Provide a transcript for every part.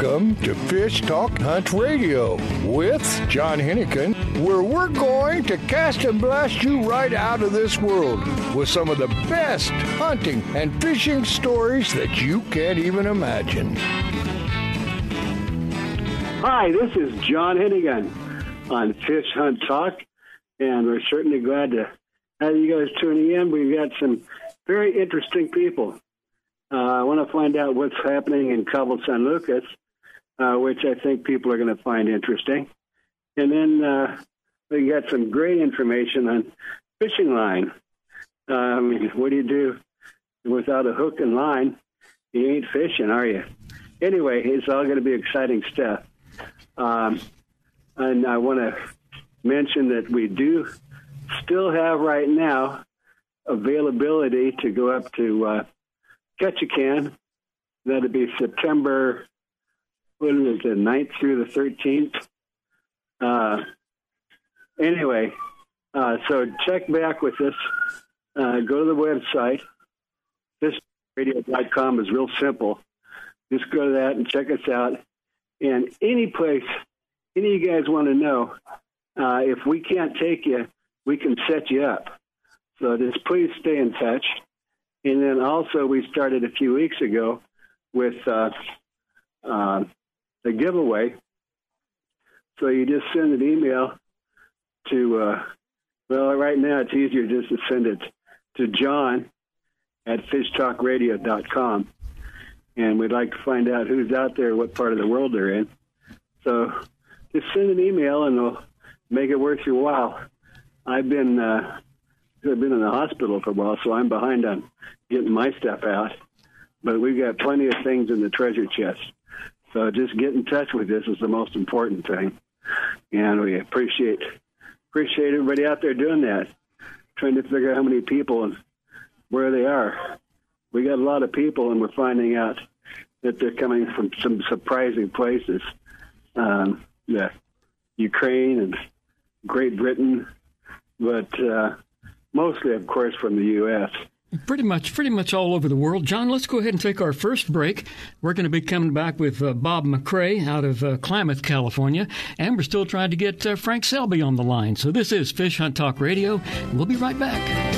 Welcome to Fish Talk Hunt Radio with John Hennigan, where we're going to cast and blast you right out of this world with some of the best hunting and fishing stories that you can't even imagine. Hi, this is John Hennigan on Fish Hunt Talk, and we're certainly glad to have you guys tuning in. We've got some very interesting people. Uh, I want to find out what's happening in Cabo San Lucas, uh, which I think people are going to find interesting. And then uh, we got some great information on fishing line. Mean, what do you do without a hook and line? You ain't fishing, are you? Anyway, it's all going to be exciting stuff. Um, and I want to mention that we do still have right now availability to go up to uh, Ketchikan. That'll be September, what is it, the 9th through the 13th. Uh, anyway, uh, so check back with us. Uh, go to the website. FishRadio.com is real simple. Just go to that and check us out. And any place, any of you guys want to know, uh, if we can't take you, we can set you up. So just please stay in touch. And then also, we started a few weeks ago with uh, uh, the giveaway. So you just send an email to, uh, well, right now it's easier just to send it to John at fishtalkradio.com. And we'd like to find out who's out there, what part of the world they're in. So just send an email and we'll make it worth your while. I've been uh, I've been in the hospital for a while, so I'm behind on getting my stuff out. But we've got plenty of things in the treasure chest. So just get in touch with this is the most important thing. And we appreciate appreciate everybody out there doing that, trying to figure out how many people and where they are. We got a lot of people, and we're finding out that they're coming from some surprising places. Um, yeah, Ukraine and Great Britain, but uh, mostly, of course, from the U.S. Pretty much, pretty much all over the world. John, let's go ahead and take our first break. We're going to be coming back with uh, Bob McCrae out of uh, Klamath, California, and we're still trying to get uh, Frank Selby on the line. So this is Fish Hunt Talk Radio. We'll be right back.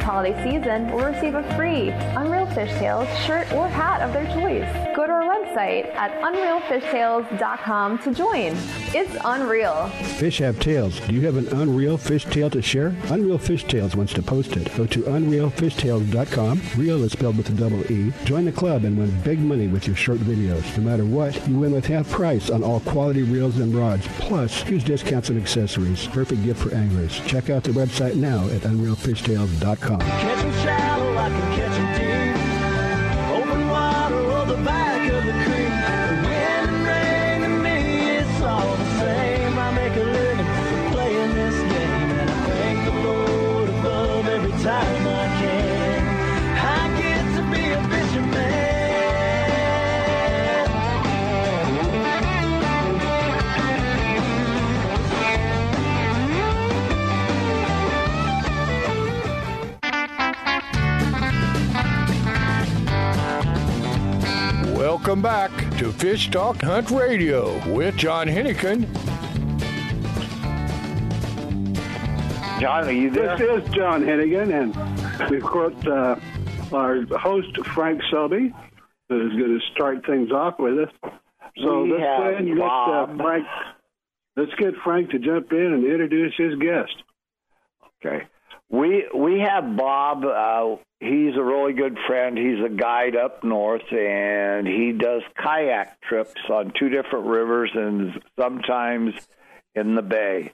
this holiday season will receive a free Unreal Fishtails shirt or hat of their choice. Go to our website at unrealfishtails.com to join. It's unreal. Fish have tails. Do you have an Unreal Fish Tale to share? Unreal Fish Tales wants to post it. Go to unrealfishtails.com. Real is spelled with a double E. Join the club and win big money with your short videos. No matter what, you win with half price on all quality reels and rods. Plus, huge discounts and accessories. Perfect gift for anglers. Check out the website now at unrealfishtales.com. Catching Welcome back to Fish Talk Hunt Radio with John Hennigan. John, are you there? This is John Hennigan, and we've got uh, our host, Frank Selby, who's going to start things off with us. So We let's have go ahead and get uh, Frank. Let's get Frank to jump in and introduce his guest. Okay. We we have Bob. Uh, he's a really good friend. He's a guide up north, and he does kayak trips on two different rivers and sometimes in the bay.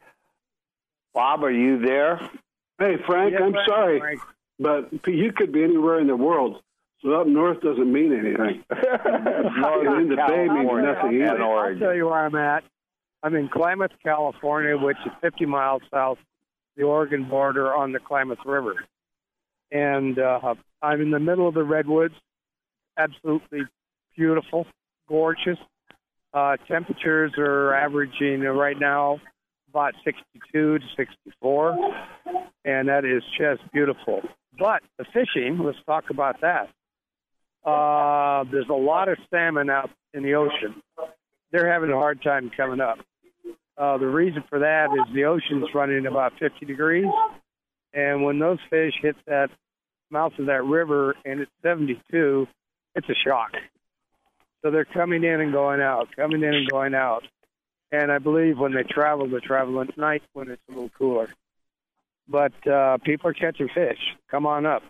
Bob, are you there? Hey, Frank, Yes, I'm Frank, sorry, Frank. but you could be anywhere in the world. So up north doesn't mean anything. Northern in the bay means nothing either. I'll tell you where I'm at. I'm in Klamath, California, which is 50 miles south of the Oregon border on the Klamath River. And uh, I'm in the middle of the redwoods. Absolutely beautiful, gorgeous. Uh, temperatures are averaging right now about 62 to 64, and that is just beautiful. But the fishing, let's talk about that. Uh, there's a lot of salmon out in the ocean they're having a hard time coming up. Uh, the reason for that is the ocean's running about 50 degrees, and when those fish hit that mouth of that river and it's 72, it's a shock. So they're coming in and going out, coming in and going out. And I believe when they travel, they travel at night when it's a little cooler. But uh, people are catching fish. Come on up.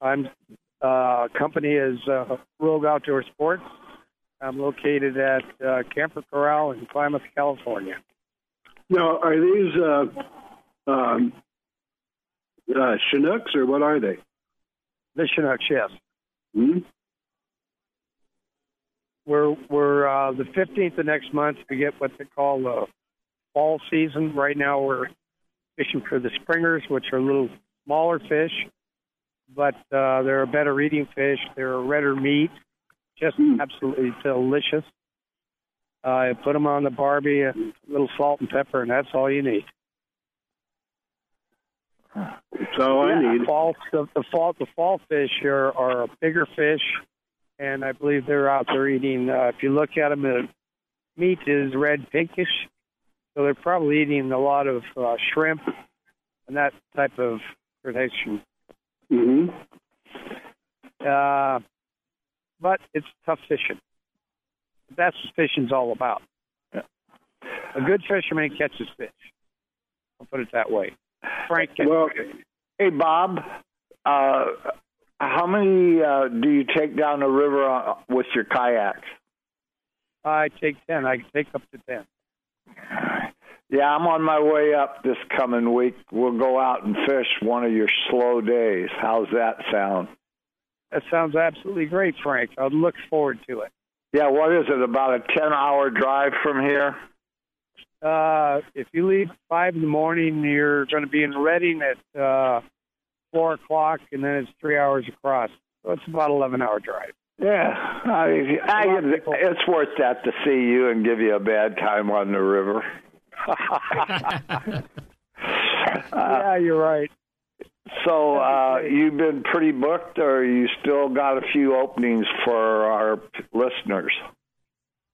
I'm uh, company is uh, Rogue Outdoor Sports. I'm located at uh, Camper Corral in Klamath, California. Now, are these uh, um, uh, Chinooks or what are they? The Chinook, yes. Hmm? We're we're uh, the 15th of next month. We get what they call the fall season. Right now, we're fishing for the springers, which are little smaller fish, but uh, they're a better eating fish. They're a redder meat, just absolutely delicious. Uh, put them on the barbie, a little salt and pepper, and that's all you need. That's all I need. Fall, the, the fall, the fall fish are, are a bigger fish, and I believe they're out there eating. Uh, if you look at them, the meat is red pinkish, so they're probably eating a lot of uh, shrimp and that type of predation. hmm Uh, but it's tough fishing. That's what fishing's all about. A good fisherman catches fish. I'll put it that way. Frank, Well. Hey, Bob. Uh, how many uh, do you take down the river uh, with your kayaks? I take ten. I take up to ten. Yeah, I'm on my way up this coming week. We'll go out and fish one of your slow days. How's that sound? That sounds absolutely great, Frank. I look forward to it. Yeah, what is it? About a 10 hour drive from here? Uh, if you leave at five in the morning, you're going to be in Redding at uh, four o'clock, and then it's three hours across. So it's about eleven hour drive. Yeah, I, I, it's worth that to see you and give you a bad time on the river. yeah, you're right. So uh, you've been pretty booked, or you still got a few openings for our listeners?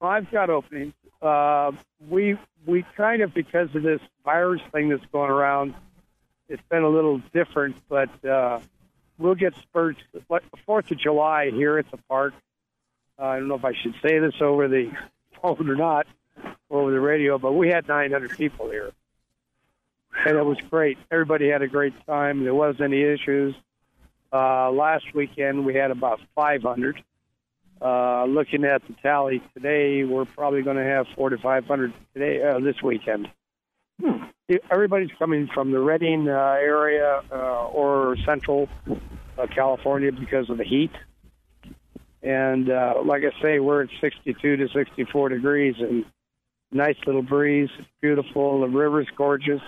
Well, I've got openings. Uh, we we kind of because of this virus thing that's going around, it's been a little different, but uh, we'll get spurts. Fourth of July here at the park. Uh, I don't know if I should say this over the phone or not, over the radio, but we had 900 people here, and it was great. Everybody had a great time. There wasn't any issues. Uh, last weekend we had about 500. Uh, looking at the tally today, we're probably going to have 4 to 500 today uh, this weekend. Hmm. Everybody's coming from the Redding uh, area uh, or Central uh, California because of the heat. And uh, like I say, we're at 62 to 64 degrees and nice little breeze. Beautiful. The river's gorgeous.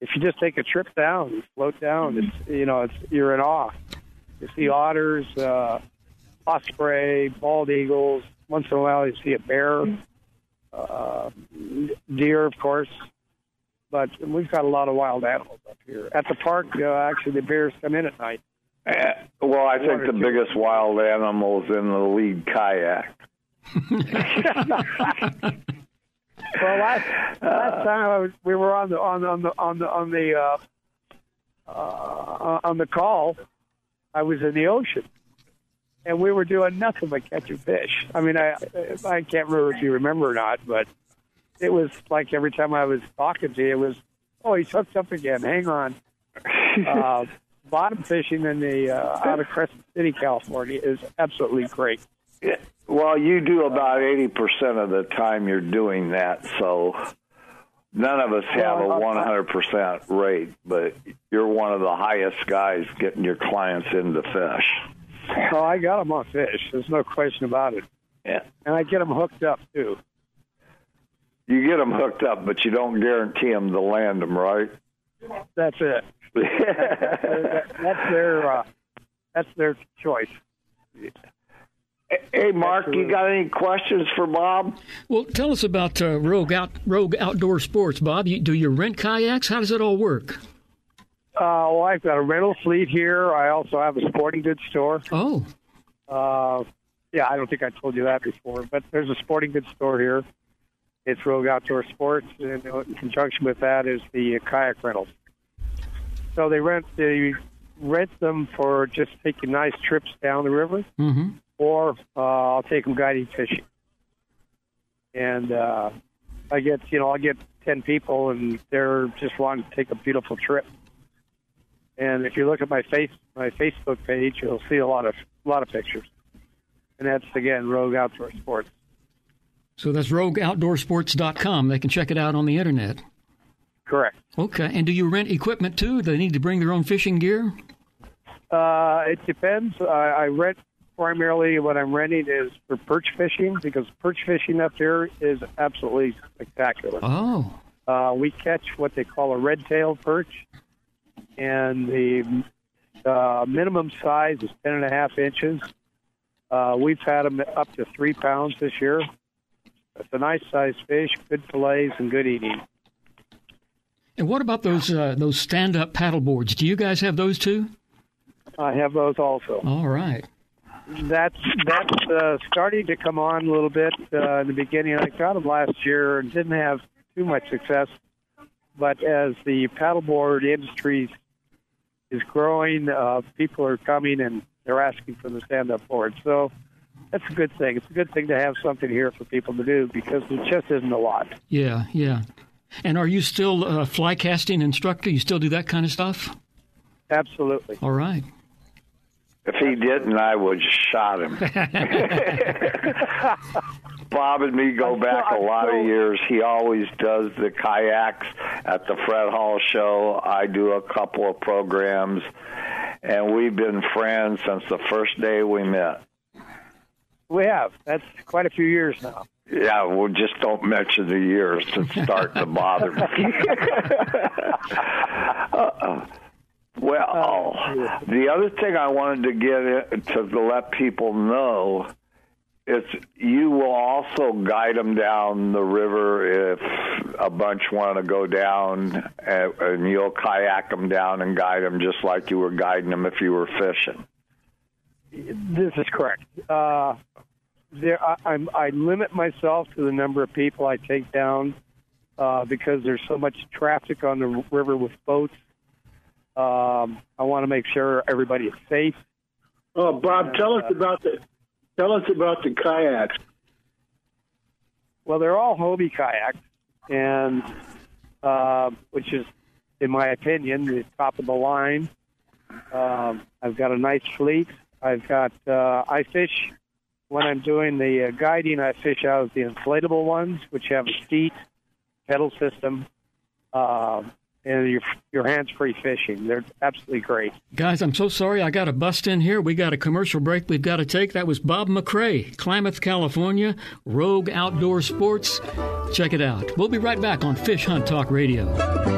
If you just take a trip down, you float down, it's you know, it's you're in awe. You see otters, uh, osprey, bald eagles. Once in a while, you see a bear, uh, deer, of course. But we've got a lot of wild animals up here. At the park, uh, actually, the bears come in at night. Eh, well, I think the biggest wild animals in the lead kayak. Well, last last time I was, we were on the on the on the on the on the uh, uh, on the call, I was in the ocean, and we were doing nothing but catching fish. I mean, I I can't remember if you remember or not, but it was like every time I was talking to you, it was, oh, he's hooked up again. Hang on. uh, bottom fishing in the uh, out of Crescent City, California, is absolutely great. Well, you do about 80% of the time you're doing that, so none of us have a 100% rate, but you're one of the highest guys getting your clients into fish. Oh, I got them on fish. There's no question about it. Yeah. And I get them hooked up, too. You get them hooked up, but you don't guarantee them to land them, right? That's it. that's their uh, that's their choice. Hey, Mark, you got any questions for Bob? Well, tell us about uh, Rogue Out Rogue Outdoor Sports, Bob. You, do you rent kayaks? How does it all work? Uh, well, I've got a rental fleet here. I also have a sporting goods store. Oh. Uh, yeah, I don't think I told you that before, but there's a sporting goods store here. It's Rogue Outdoor Sports, and in conjunction with that is the kayak rentals. So they rent they rent them for just taking nice trips down the river, Mm-hmm. Or uh, I'll take them guiding fishing. And uh, I get you know I get ten people, and they're just wanting to take a beautiful trip. And if you look at my face my Facebook page, you'll see a lot of a lot of pictures. And that's again Rogue Outdoor Sports. So that's rogueoutdoorsports.com. They can check it out on the internet. Correct. Okay. And do you rent equipment too? Do they need to bring their own fishing gear? Uh, it depends. I, I rent primarily what I'm renting is for perch fishing because perch fishing up here is absolutely spectacular. Oh. Uh, we catch what they call a red-tailed perch, and the uh, minimum size is ten and a half inches. Uh, we've had them up to three pounds this year. It's a nice sized fish, good fillets, and good eating. And what about those uh, those stand up paddle boards? Do you guys have those too? I have those also. All right. That's that's uh, starting to come on a little bit uh, in the beginning. I got them last year and didn't have too much success, but as the paddleboard industry is growing, uh, people are coming and they're asking for the stand-up board. So that's a good thing. It's a good thing to have something here for people to do because there just isn't a lot. Yeah, yeah. And are you still a fly casting instructor? You still do that kind of stuff? Absolutely. All right. If he didn't, I would have shot him. Bob and me go back a lot of years. He always does the kayaks at the Fred Hall show. I do a couple of programs, and we've been friends since the first day we met. We have. That's quite a few years now. Yeah, well, just don't mention the years. to start to bother me. uh-uh. Well, the other thing I wanted to get in, to let people know is you will also guide them down the river if a bunch want to go down, and, and you'll kayak them down and guide them just like you were guiding them if you were fishing. This is correct. Uh, there, I, I'm, I limit myself to the number of people I take down uh, because there's so much traffic on the river with boats Um, I want to make sure everybody is safe. Oh, Bob, tell us about the tell us about the kayaks. Well, they're all Hobie kayaks, and uh, which is, in my opinion, the top of the line. Um, I've got a nice fleet. I've got uh, I fish when I'm doing the uh, guiding. I fish out the inflatable ones, which have a seat, pedal system, uh, and your your hands free fishing. They're absolutely great. Guys, I'm so sorry I got to bust in here. We got a commercial break we've got to take. That was Bob McCrae, Klamath, California, Rogue Outdoor Sports. Check it out. We'll be right back on Fish Hunt Talk Radio.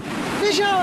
unrealfishtales.com. Fish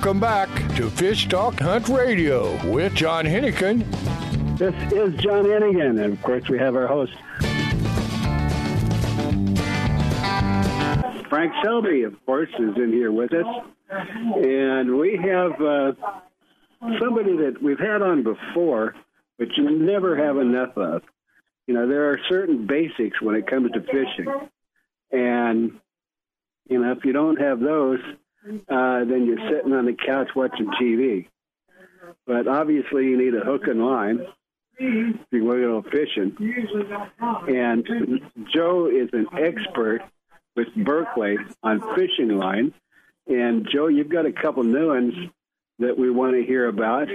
Welcome back to Fish Talk Hunt Radio with John Hennigan. This is John Hennigan, and of course we have our host Frank Selby, of course, is in here with us, and we have uh, somebody that we've had on before, but you never have enough of. You know, there are certain basics when it comes to fishing, and you know if you don't have those, uh, then you're sitting on the couch watching TV. But obviously, you need a hook and line if you want to go fishing. And Joe is an expert with Berkley on fishing line. And Joe, you've got a couple new ones that we want to hear about,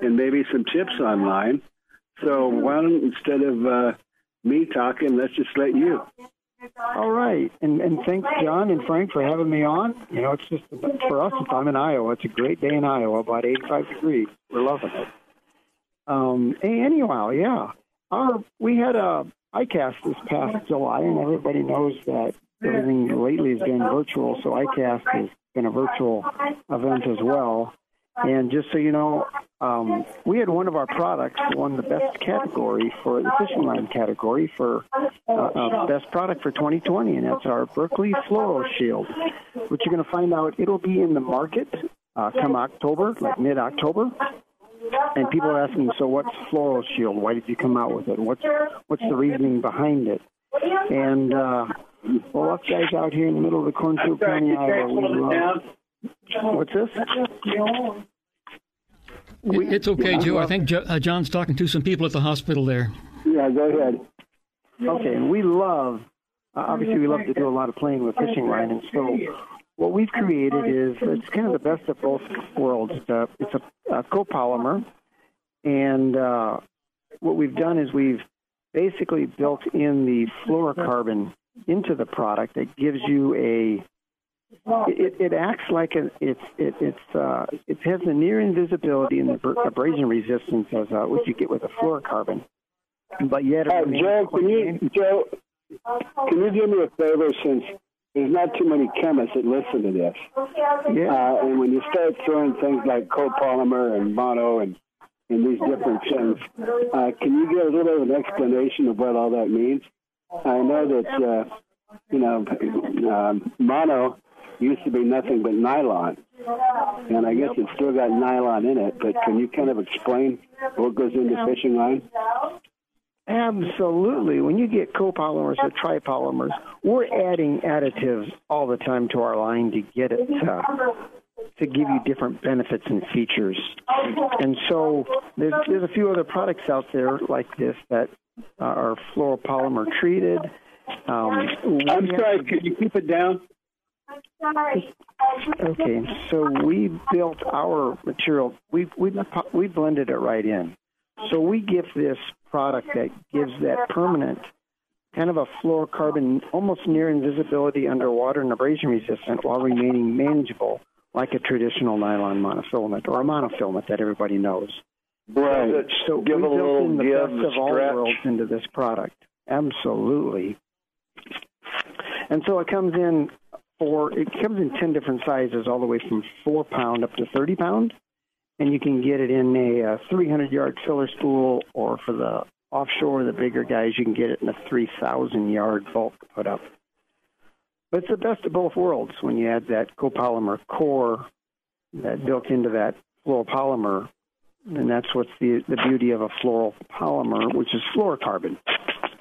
and maybe some tips online. So why don't instead of uh, me talking, let's just let you. All right, and and thanks John and Frank for having me on. You know, it's just for us. If I'm in Iowa, it's a great day in Iowa, about 85 degrees. We're loving it. Um, anyhow, yeah, our we had a ICAST this past July, and everybody knows that everything lately has been virtual. So ICAST has been a virtual event as well. And just so you know, um, we had one of our products won the best category for the fishing line category for uh, uh, best product for 2020, and that's our Berkley Floral Shield, which you're going to find out it'll be in the market uh, come October, like mid October. And people are asking, so what's Floral Shield? Why did you come out with it? What's what's the reasoning behind it? And uh, well, us guys out here in the middle of the Cornfield County, Iowa, we love. What's this? it's okay, Joe. I think jo- uh, John's talking to some people at the hospital there. Yeah, go ahead. Okay, and we love, uh, obviously, we love to do a lot of playing with fishing line, and so what we've created is it's kind of the best of both worlds. It's a, it's a, a copolymer, and uh, what we've done is we've basically built in the fluorocarbon into the product that gives you a it, it acts like a, it's it, it's uh, it has the near invisibility and the abrasion resistance as uh, what you get with a fluorocarbon, but yet Uh, Joe, can you Joe, can you do me a favor since there's not too many chemists that listen to this, Yeah. uh, and when you start throwing things like copolymer and mono and and these different things, uh, can you give a little bit of an explanation of what all that means? I know that uh, you know um, mono used to be nothing but nylon, and I guess it's still got nylon in it. But can you kind of explain what goes into fishing line? Absolutely. When you get copolymers or tripolymers, we're adding additives all the time to our line to get it to, to give you different benefits and features. And so there's, there's a few other products out there like this that are fluoropolymer treated. Um, I'm sorry. could you keep it down? Okay, so we built our material. We we we blended it right in. So we give this product that gives that permanent kind of a fluorocarbon, almost near invisibility underwater and abrasion resistant, while remaining manageable, like a traditional nylon monofilament or a monofilament that everybody knows. Right. So Give we a built little in the give, best of all worlds into this product. Absolutely. And so it comes in for it comes in ten different sizes, all the way from four pound up to thirty pound, and you can get it in a, uh 300 yard filler spool, or for the offshore, the bigger guys, you can get it in a 3,000 yard bulk put up. But it's the best of both worlds when you add that copolymer core that built into that fluoropolymer, and that's what's the the beauty of a fluoropolymer, which is fluorocarbon.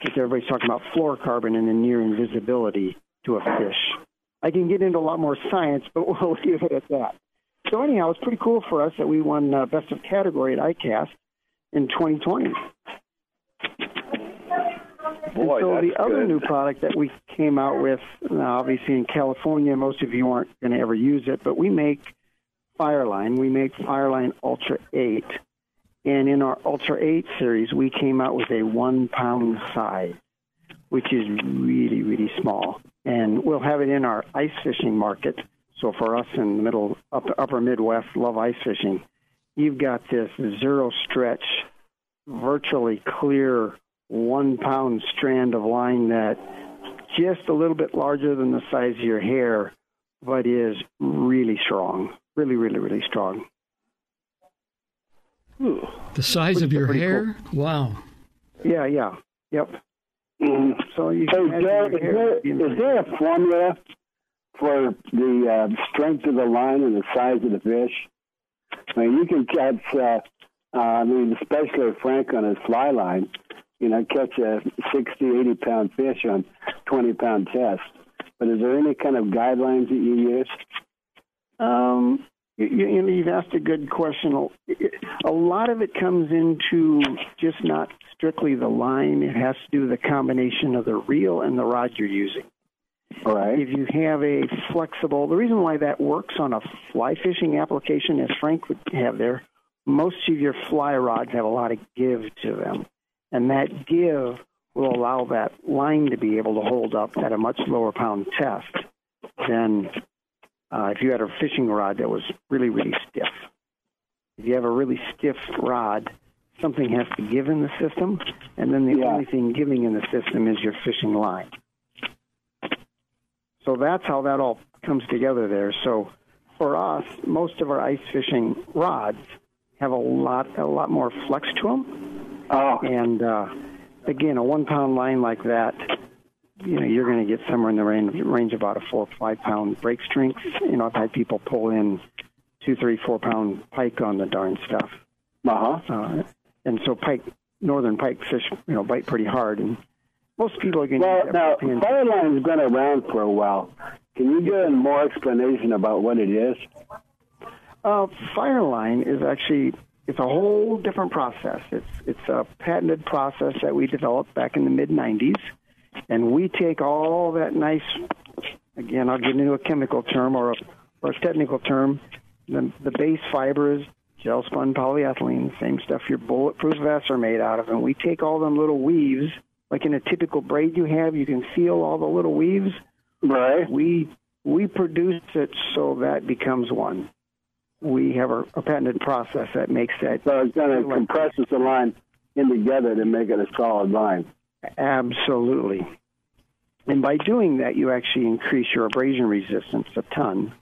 Because everybody's talking about fluorocarbon and the near invisibility to a fish. I can get into a lot more science, but we'll leave it at that. So anyhow, it's pretty cool for us that we won uh, best of category at ICAST in 2020. Boy, and so the that's other good. new product that we came out with, now obviously in California, most of you aren't going to ever use it, but we make Fireline. We make Fireline Ultra 8. And in our Ultra 8 series, we came out with a one pound size, which is really, really small. And we'll have it in our ice fishing market. So for us in the middle, upper, upper Midwest, love ice fishing. You've got this zero stretch, virtually clear one pound strand of line that just a little bit larger than the size of your hair, but is really strong. Really, really, really strong. The size of your Pretty hair? Wow. Yeah, yeah. Yep. Mhm. So you Hey, can imagine Joe, your is hair there, is there a formula for the uh, strength of the line and the size of the fish? I mean, you can catch, uh, uh, I mean, especially Frank on his fly line, you know, catch a 60, 80 pound fish on 20 pound test. But is there any kind of guidelines that you use? Um, you, you know, you've asked a good question. A lot of it comes into just not strictly the line. It has to do with the combination of the reel and the rod you're using. All right. If you have a flexible, the reason why that works on a fly fishing application, as Frank would have there, most of your fly rods have a lot of give to them, and that give will allow that line to be able to hold up at a much lower pound test than uh, if you had a fishing rod that was really, really stiff. If you have a really stiff rod, something has to give in the system, and then the only thing giving in the system is your fishing line. So that's how that all comes together there. So for us, most of our ice fishing rods have a lot, a lot more flex to them. Oh. And uh, again, a one pound line like that, you know, you're going to get somewhere in the range, range of about a four or five pound break strength. You know, I've had people pull in two, three, four pound pike on the darn stuff. Uh-huh. Uh, and so pike, northern pike fish, you know, bite pretty hard. And most people are going Well, to now, Fireline's been around for a while. Can you give a more explanation about what it is? Uh, Fireline is actually it's a whole different process. It's it's a patented process that we developed back in the mid '90s, and we take all that nice. Again, I'll get into a chemical term or a, or a technical term. The, the base fiber is gel spun polyethylene, same stuff your bulletproof vests are made out of, and we take all them little weaves, like in a typical braid you have, you can feel all the little weaves. Right. We we produce it so that becomes one we have a, a patented process that makes that. So it kind of compresses the line in together to make it a solid line. Absolutely. And by doing that, you actually increase your abrasion resistance a ton,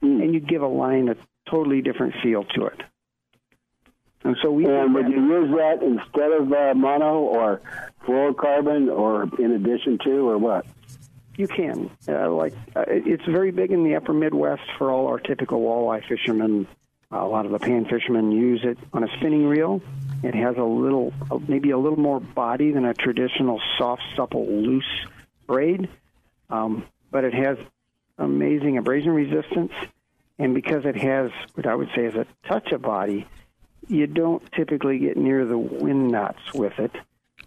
Hmm. and you give a line a totally different feel to it. And so we. And would you use that instead of uh, mono or fluorocarbon or in addition to or what? You can. Uh, like uh, it's very big in the upper Midwest for all our typical walleye fishermen. A lot of the pan fishermen use it on a spinning reel. It has a little, maybe a little more body than a traditional soft, supple, loose braid, um, but it has amazing abrasion resistance. And because it has what I would say is a touch of body, you don't typically get near the wind knots with it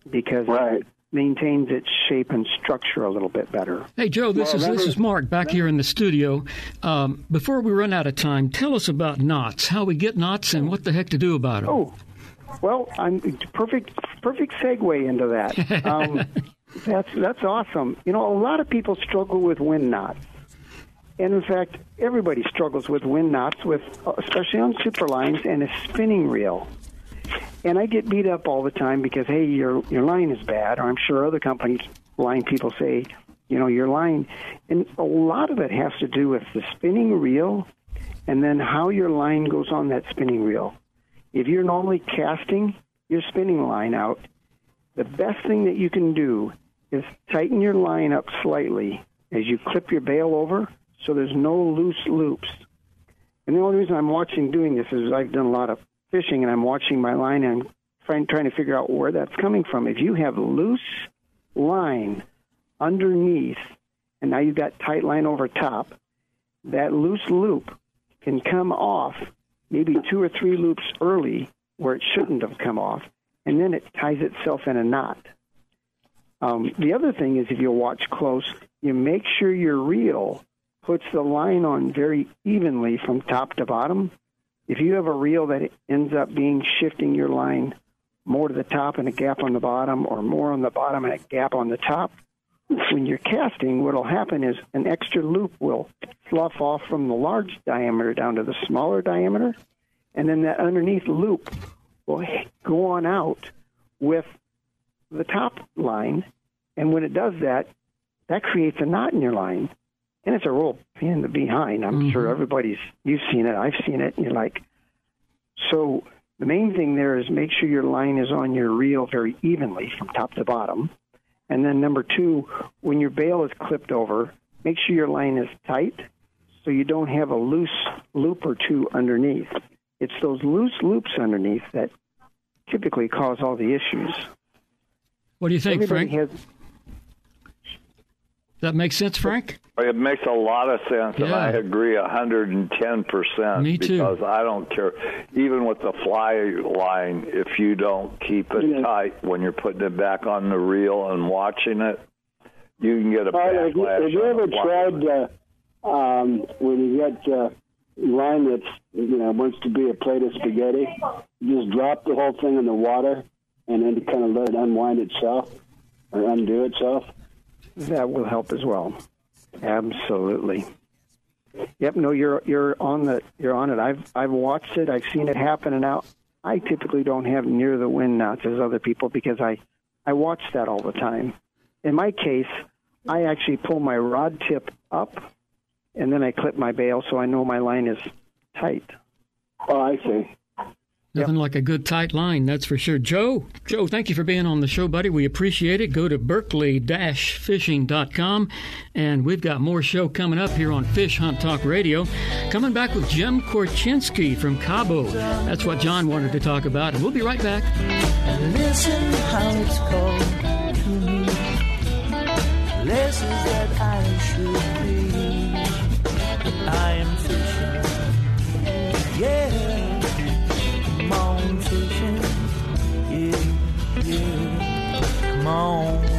because it maintains its shape and structure a little bit better. Hey, Joe, this Well, is this is- is Mark back here in the studio. Um, before we run out of time, tell us about knots, how we get knots, and what the heck to do about them. Oh, well, I'm perfect. Perfect segue into that. Um, that's that's awesome. You know, a lot of people struggle with wind knots, and in fact, everybody struggles with wind knots, with especially on super lines and a spinning reel. And I get beat up all the time because hey, your your line is bad, or I'm sure other companies line people say, you know, your line, and a lot of it has to do with the spinning reel, and then how your line goes on that spinning reel. If you're normally casting your spinning line out, the best thing that you can do is tighten your line up slightly as you clip your bail over so there's no loose loops. And the only reason I'm watching doing this is I've done a lot of fishing and I'm watching my line and I'm trying, trying to figure out where that's coming from. If you have loose line underneath and now you've got tight line over top, that loose loop can come off maybe two or three loops early where it shouldn't have come off, and then it ties itself in a knot. Um, the other thing is if you watch close, you make sure your reel puts the line on very evenly from top to bottom. If you have a reel that ends up being shifting your line more to the top and a gap on the bottom, or more on the bottom and a gap on the top, when you're casting, what will happen is an extra loop will fluff off from the large diameter down to the smaller diameter, and then that underneath loop will go on out with the top line. And when it does that, that creates a knot in your line. And it's a real pain in the behind. I'm mm-hmm. sure everybody's, you've seen it, I've seen it. You're like, so the main thing there is make sure your line is on your reel very evenly from top to bottom. And then number two, when your bail is clipped over, make sure your line is tight so you don't have a loose loop or two underneath. It's those loose loops underneath that typically cause all the issues. What do you think, Everybody Frank? has- That makes sense, Frank? It makes a lot of sense, and I agree a hundred and ten percent. Me too. Because I don't care, even with the fly line, if you don't keep it tight when you're putting it back on the reel and watching it, you can get a All right, have, you, have you ever the tried uh, um, when you get uh, line that's you know wants to be a plate of spaghetti, just drop the whole thing in the water, and then kind of let it unwind itself or undo itself. That will help as well. Absolutely. Yep. No, you're you're on the you're on it. I've I've watched it. I've seen it happen, and now I typically don't have near the wind knots as other people because I I watch that all the time. In my case, I actually pull my rod tip up, and then I clip my bail so I know my line is tight. Oh, I see. Nothing like a good tight line, that's for sure. Joe, Joe, thank you for being on the show, buddy. We appreciate it. Go to berkley-fishing.com, and we've got more show coming up here on Fish Hunt Talk Radio. Coming back with Jim Korchinski from Cabo. That's what John wanted to talk about, and we'll be right back. Listen how it's called to me. Places that I should be. I am fishing. Yeah. Yeah.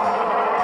Thank you.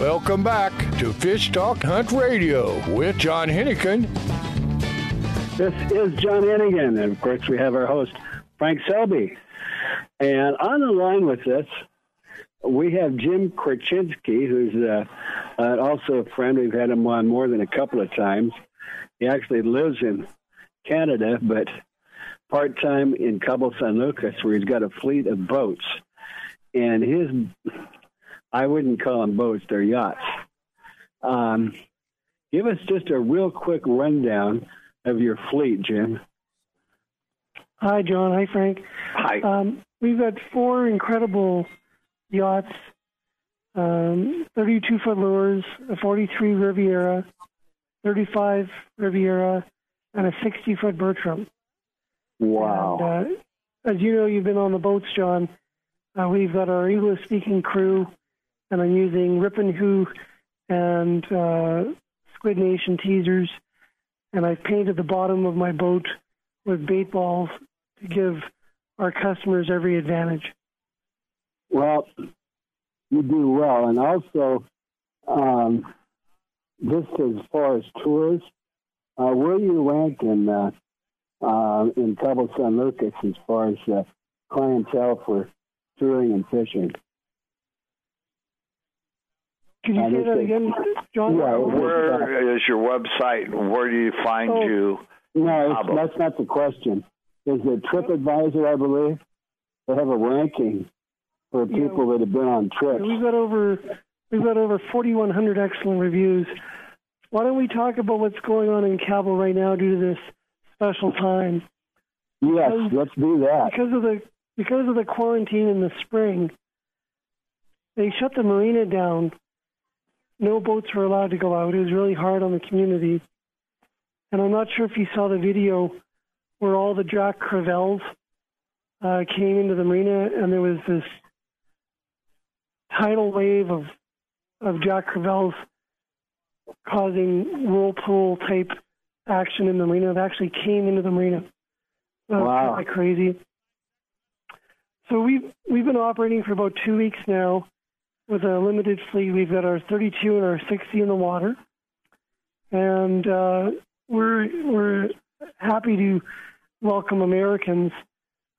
Welcome back to Fish Talk Hunt Radio with John Hennigan. This is John Hennigan, and of course we have our host Frank Selby. And on the line with us, we have Jim Korchinski, who's uh, uh, also a friend. We've had him on more than a couple of times. He actually lives in Canada, but part time in Cabo San Lucas, where he's got a fleet of boats. And his, I wouldn't call them boats, they're yachts. Um, give us just a real quick rundown of your fleet, Jim. Hi, John. Hi, Frank. Hi. Um, we've got four incredible yachts um, 32 foot Luhrs, a 43 Riviera, 35 Riviera, and a 60 foot Bertram. Wow. And, uh, as you know, you've been on the boats, John. Uh, we've got our English speaking crew, and I'm using Rip and Who and uh, Squid Nation teasers, and I've painted the bottom of my boat with bait balls to give our customers every advantage. Well, you do well, and also, um, just as far as tours, uh, where you rank in uh, uh, in Cabo San Lucas as far as clientele for touring and fishing? Can you say this that is- again, John? Yeah, Where is your website? Where do you find Oh. you? No, that's not the question. Is it TripAdvisor, I believe. They have a ranking for people that have been on trips. We've got over we've got over 4,100 excellent reviews. Why don't we talk about what's going on in Cabo right now due to this special time? Yes, Because- let's do that. Because of the because of the quarantine in the spring, they shut the marina down. No boats were allowed to go out. It was really hard on the community. And I'm not sure if you saw the video where all the Jack Crevalles uh, came into the marina, and there was this tidal wave of of Jack Crevalles causing whirlpool type action in the marina. It actually came into the marina. It's Wow. kinda crazy. So we've we've been operating for about two weeks now with a limited fleet. We've got our 32 and our 60 in the water, and uh, we're we're happy to welcome Americans.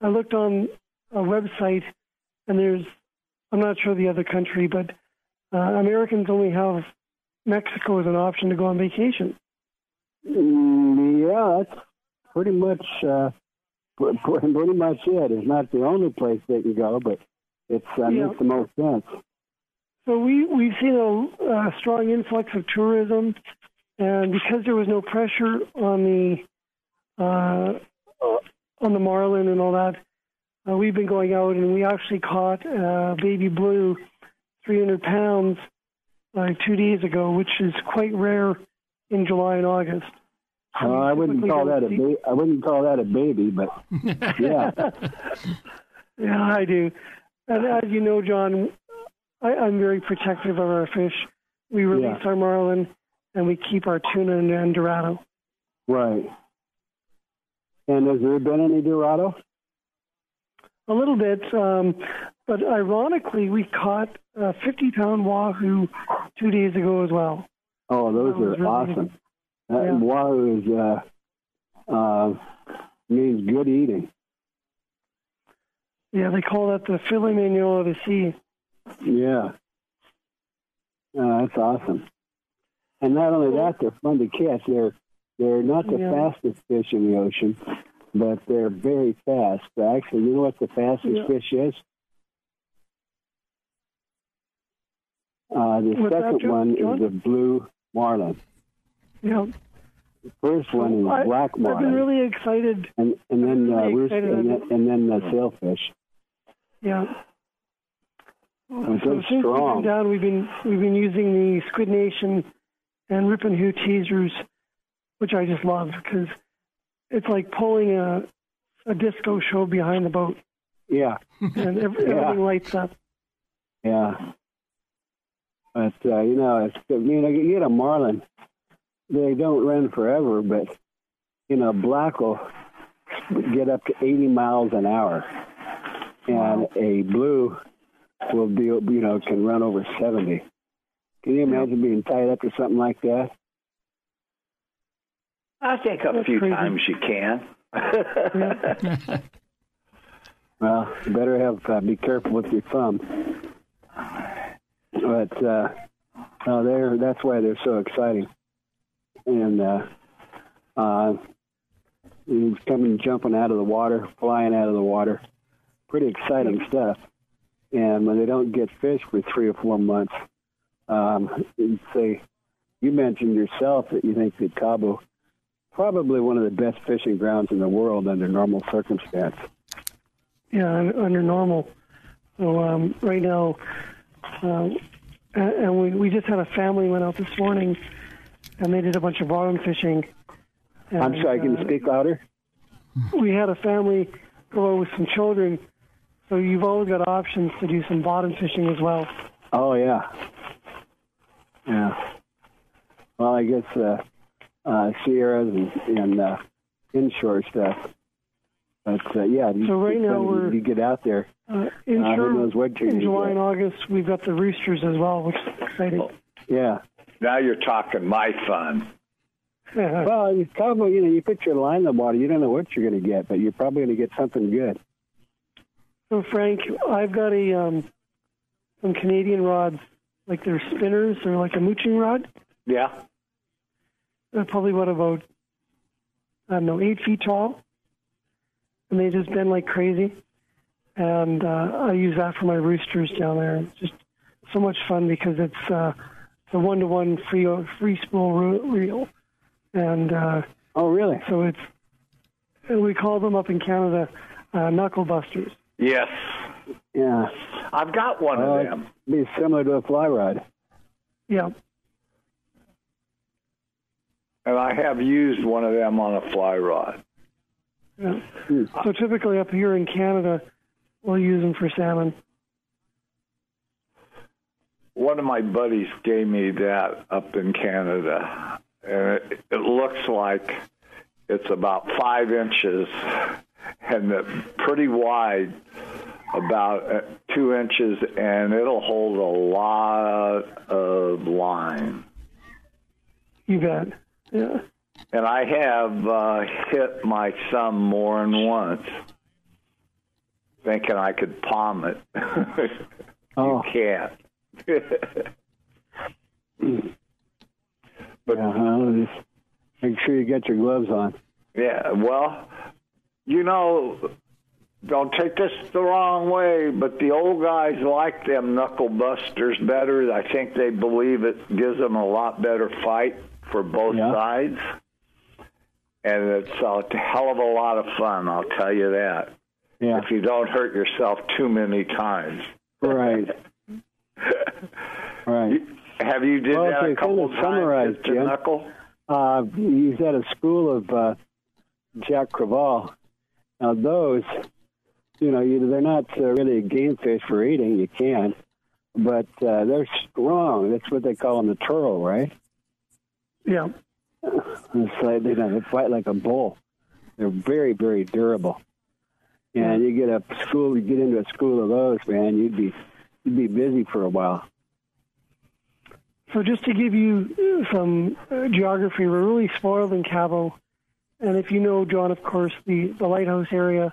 I looked on a website, and there's I'm not sure the other country, but uh, Americans only have Mexico as an option to go on vacation. Mm, yeah, that's pretty much uh, pr- pr- pretty much it. It's not the only place they can go, but it's uh, Yeah. makes the most sense. So we we've seen a, a strong influx of tourism, and because there was no pressure on the uh, on the marlin and all that, uh, we've been going out and we actually caught uh, baby blue, 300 pounds, uh, two days ago, which is quite rare in July and August. Uh, I wouldn't call don't that a see- ba- I wouldn't call that a baby, but yeah, Yeah, I do. And as you know, John, I, I'm very protective of our fish. We release Yeah. our marlin and we keep our tuna and, and dorado. right. And has there been any Dorado? A little bit, um, but ironically, we caught a 50 pound wahoo two days ago as well. Oh, those are really awesome. That Yeah. wahoo is uh, uh, means good eating. Yeah, they call that the filet mignon of the sea. Yeah. Uh, that's awesome. And not only that, they're fun to catch. They're they're not the Yeah. fastest fish in the ocean, but they're very fast. Actually, you know what the fastest Yeah. fish is? Uh, the What's second John- one John? is the blue marlin. Yeah, The first one is I, black marlin. I've been really excited. and and then uh, really excited and and then the sailfish. Yeah. So since we've been down, we've been we've been using the Squid Nation and Rip and Who teasers, which I just love because it's like pulling a a disco show behind the boat, Yeah. and ev- Yeah. everything lights up. Yeah. But uh, you know, it's I mean, you get a marlin, they don't run forever, but you know, black will get up to 80 miles an hour, and a blue will be, you know, can run over 70. Can you imagine being tied up to something like that? I think a That's few crazy. times you can. Well, you better have uh, be careful with your thumb. But uh, no, they're that's why they're so exciting. And uh, uh, he's coming jumping out of the water, flying out of the water. Pretty exciting stuff. And when they don't get fish for three or four months, um, say you mentioned yourself that you think that Cabo probably one of the best fishing grounds in the world under normal circumstance. Yeah, under normal. So um, right now, uh, Uh, and we, we just had a family went out this morning, and they did a bunch of bottom fishing. I'm And, sorry, can you uh, speak louder? We had a family go out with some children, so you've always got options to do some bottom fishing as well. Oh yeah, yeah. Well, I guess uh, uh, Sierras and, and uh, inshore stuff. But uh, yeah, you, So right now we're- you get out there. Uh, Uh, inshore, who knows what in July and August, we've got the roosters as well, which is exciting. Yeah. Now you're talking my fun. well, you probably you know you put your line in the water, you don't know what you're going to get, but you're probably going to get something good. So Frank, I've got a um, some Canadian rods, like they're spinners, they're like a mooching rod. Yeah. They're probably what about I don't know eight feet tall, and they just bend like crazy. And uh, I use that for my roosters down there. It's just so much fun because it's uh, it's a one to one free free spool reel, and uh, oh really? So it's and we call them up in Canada uh, knuckle busters. Yes. Yeah. I've got one Well, of uh, them. Be similar to a fly rod. Yeah. And I have used one of them on a fly rod. Yeah. Hmm. So typically up here in Canada, we'll use them for salmon. One of my buddies gave me that up in Canada, and it, it looks like it's about five inches and pretty wide, about uh, two inches, and it'll hold a lot of line. You bet. Yeah. And I have uh, hit my thumb more than once, thinking I could palm it. Oh. You can't. but just make sure you get your gloves on. Yeah, well, you know, don't take this the wrong way, but the old guys like them knuckle busters better. I think they believe it gives them a lot better fight for both sides. And it's a hell of a lot of fun, I'll tell you that. Yeah. If you don't hurt yourself too many times. Right. right. Have you did well, that a couple kind of times, summarize. Jim, Knuckle? Uh, he's at a school of uh, Jack Crevalle. Now those, you know, you, they're not uh, really a game fish for eating. You can, but uh, they're strong. That's what they call them, the turtle, right? Yeah. It's like they, they fight like a bull. They're very, very durable. And you get a school, you get into a school of those, man, you'd be you'd be busy for a while. So just to give you some uh, geography, we're really spoiled in Cabo. And if you know, John, of course, the, the lighthouse area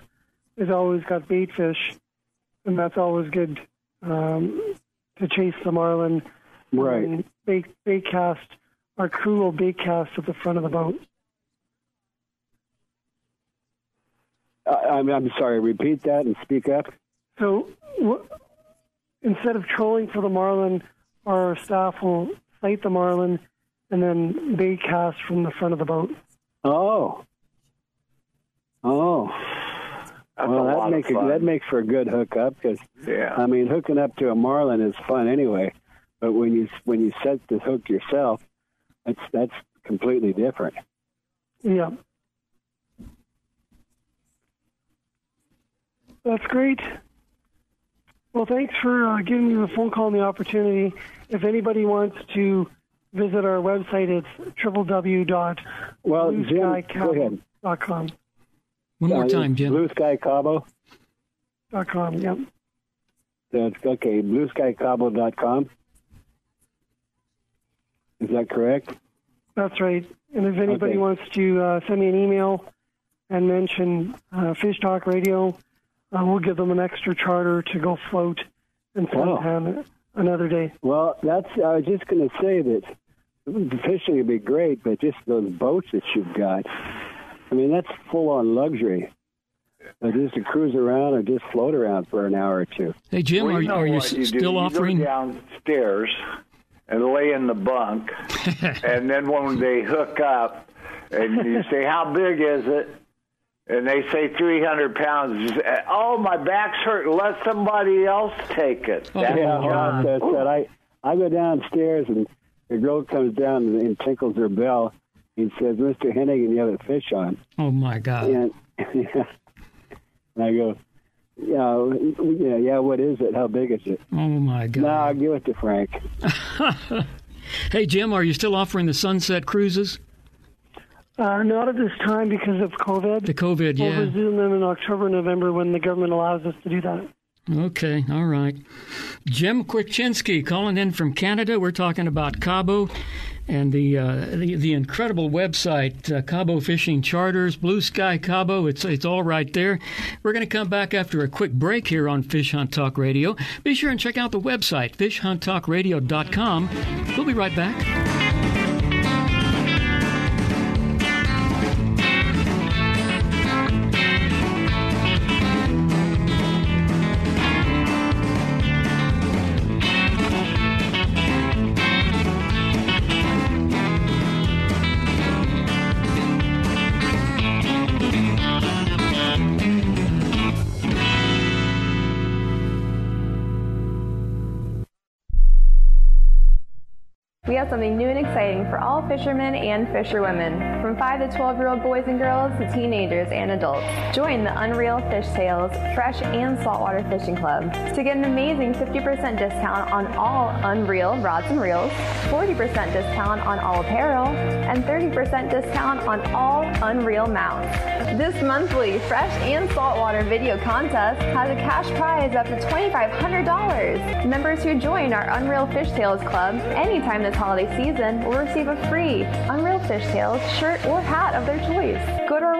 has always got bait fish, and that's always good um, to chase the marlin. Right. And bait, bait cast, our crew will bait cast at the front of the boat. I, I'm, I'm sorry, repeat that and speak up. So w- instead of trolling for the marlin, our staff will sight the marlin and then bait cast from the front of the boat. Oh. Oh. well, that makes that makes for a good hookup because Yeah. I mean hooking up to a marlin is fun anyway, but when you when you set the hook yourself, that's that's completely different. Yeah. That's great. Well, thanks for uh, giving me the phone call and the opportunity. If anybody wants to visit our website, it's Well, Jim, go ahead. www.blueskycabo.com. One more Uh, time, Jim. Blue Sky Cabo. Dot com, yep. That's okay. BlueSkyCabo.com. Is that correct? That's right. And if anybody Okay. wants to uh, send me an email and mention uh, Fish Talk Radio, uh, we'll give them an extra charter to go float and Wow. suntan another day. Well, that's. I was just going to say that the fishing would be great, but just those boats that you've got. I mean, that's full on luxury. Uh, just to cruise around or just float around for an hour or two. Hey, Jim, Well, are, know are you what s- do. still you offering? Go downstairs and lay in the bunk, and then when they hook up, and you say, "How big is it?" and they say 300 pounds. Oh, my back's hurt. Let somebody else take it. That's yeah, that's that. I I go downstairs and the girl comes down and, and tinkles her bell and says, "Mr. Hennigan, you have a fish on." Oh my God! And, and I go, "Yeah, yeah, yeah. What is it? How big is it?" Oh my God! No, I'll give it to Frank. hey Jim, are you still offering the sunset cruises? Uh, not at this time because of COVID. The COVID, yeah. We'll resume them in October, November when the government allows us to do that. Okay, all right. Jim Korchinski calling in from Canada. We're talking about Cabo and the uh, the, the incredible website uh, Cabo Fishing Charters, Blue Sky Cabo. It's it's all right there. We're going to come back after a quick break here on Fish Hunt Talk Radio. Be sure and check out the website fishhunttalkradio.com. We'll be right back. All fishermen and fisherwomen, from 5 to 12 year old boys and girls to teenagers and adults. Join the Unreal Fish Tales Fresh and Saltwater Fishing Club to get an amazing 50% discount on all Unreal rods and reels, 40% discount on all apparel, and 30% discount on all Unreal mounts. This monthly Fresh and Saltwater video contest has a cash prize up to $2,500. Members who join our Unreal Fish Tales Club anytime this holiday season will receive a free Unreal Fish Tales shirt or hat of their choice. Go to our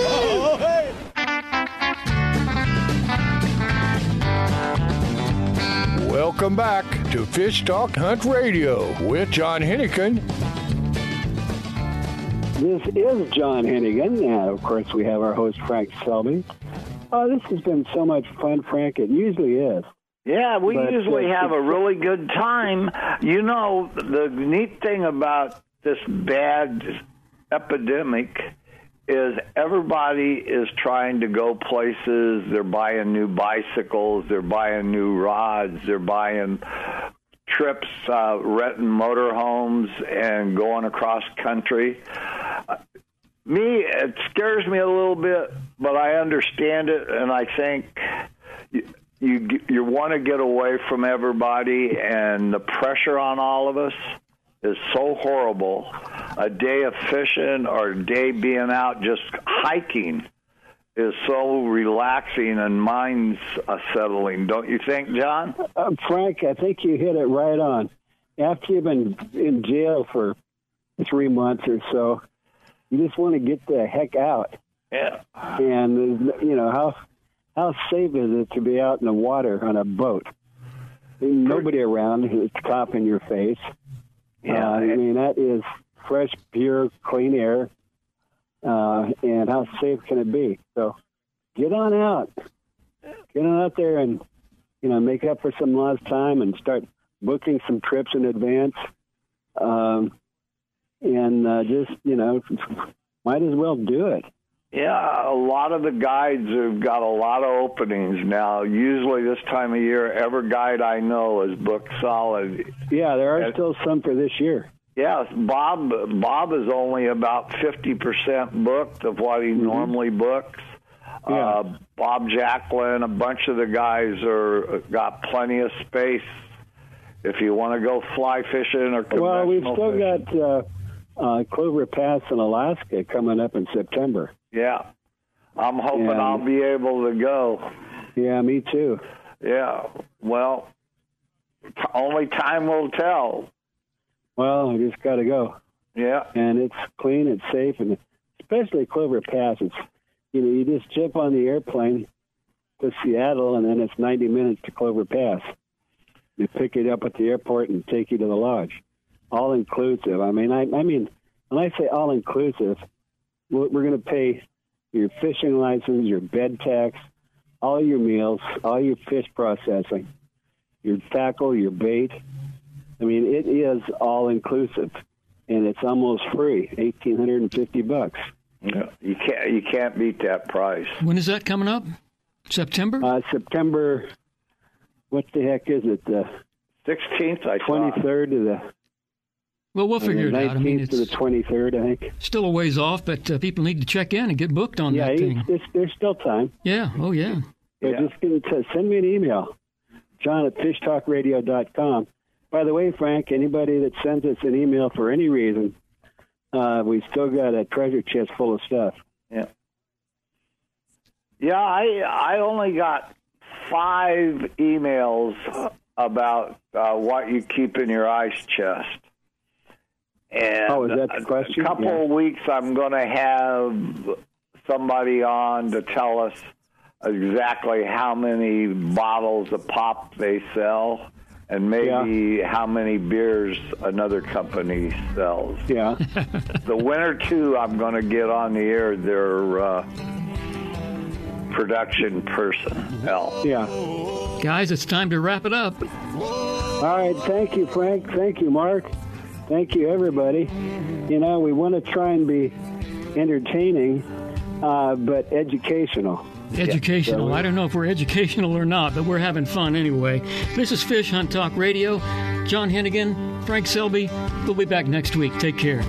Welcome back to Fish Talk Hunt Radio with John Hennigan. This is John Hennigan, and of course we have our host Frank Selby. Oh, this has been so much fun, Frank. It usually is. Yeah, we But, usually uh, have a really good time. You know, the neat thing about this bad epidemic is everybody is trying to go places. They're buying new bicycles, they're buying new rods, they're buying trips, uh, renting motorhomes, and going across country. Me, it scares me a little bit, but I understand it, and I think you you, you want to get away from everybody, and the pressure on all of us is so horrible. A day of fishing or a day being out just hiking is so relaxing and mind's uh, settling, don't you think, John? Uh, Frank, I think you hit it right on. After you've been in jail for three months or so, you just want to get the heck out. Yeah. And you know how how safe is it to be out in the water on a boat? Nobody around who's cop in your face. Yeah. Uh, I mean that is fresh, pure, clean air. Uh, and how safe can it be? So get on out. Get on out there and you know make up for some lost time and start booking some trips in advance. Um, and uh, just you know might as well do it. Yeah, a lot of the guides have got a lot of openings now. Usually this time of year, every guide I know is booked solid. Yeah, there are And- still some for this year. Yes, Bob. Bob is only about fifty percent booked of what he normally books. Yeah. Uh, Bob Jacklin, a bunch of the guys are got plenty of space. If you want to go fly fishing or Well, we've still fishing. got uh, uh, Clover Pass in Alaska coming up in September. Yeah, I'm hoping I'll be able to go. Yeah, me too. Yeah, well, t- only time will tell. Well, I just got to go. Yeah, and it's clean, it's safe, and especially Clover Pass. It's you know you just jump on the airplane to Seattle, and then it's 90 minutes to Clover Pass. They pick it up at the airport and take you to the lodge, all inclusive. I mean, I, I mean, when I say all inclusive, we're, we're going to pay your fishing license, your bed tax, all your meals, all your fish processing, your tackle, your bait. I mean, it is all inclusive, and it's almost free, eighteen hundred and fifty bucks. Yeah, you can't you can't beat that price. When is that coming up? September? Uh, September, what the heck is it? The Sixteenth, I twenty third to the Well, we'll figure it out. I mean, nineteenth to the it's twenty third, I think. still a ways off, but uh, people need to check in and get booked on Yeah, that it's, thing. it's, there's still time. Yeah. Oh, yeah. Yeah, just get in touch. send me an email, John at fishtalkradio.com. By the way, Frank, anybody that sends us an email for any reason, uh, we still got a treasure chest full of stuff. Yeah. Yeah, I I only got five emails about uh, what you keep in your ice chest. And Oh, is that the question? A couple Yeah. of weeks, I'm going to have somebody on to tell us exactly how many bottles of pop they sell, and maybe how many beers another company sells. Yeah. the winner two, I'm going to get on the air. Their uh, production person. L. Yeah. Guys, it's time to wrap it up. All right. Thank you, Frank. Thank you, Mark. Thank you, everybody. You know, we want to try and be entertaining, uh, but educational. Educational. So- I don't know if we're educational or not, but we're having fun anyway. This is Fish Hunt Talk Radio. John Hennigan, Frank Selby. We'll be back next week. Take care.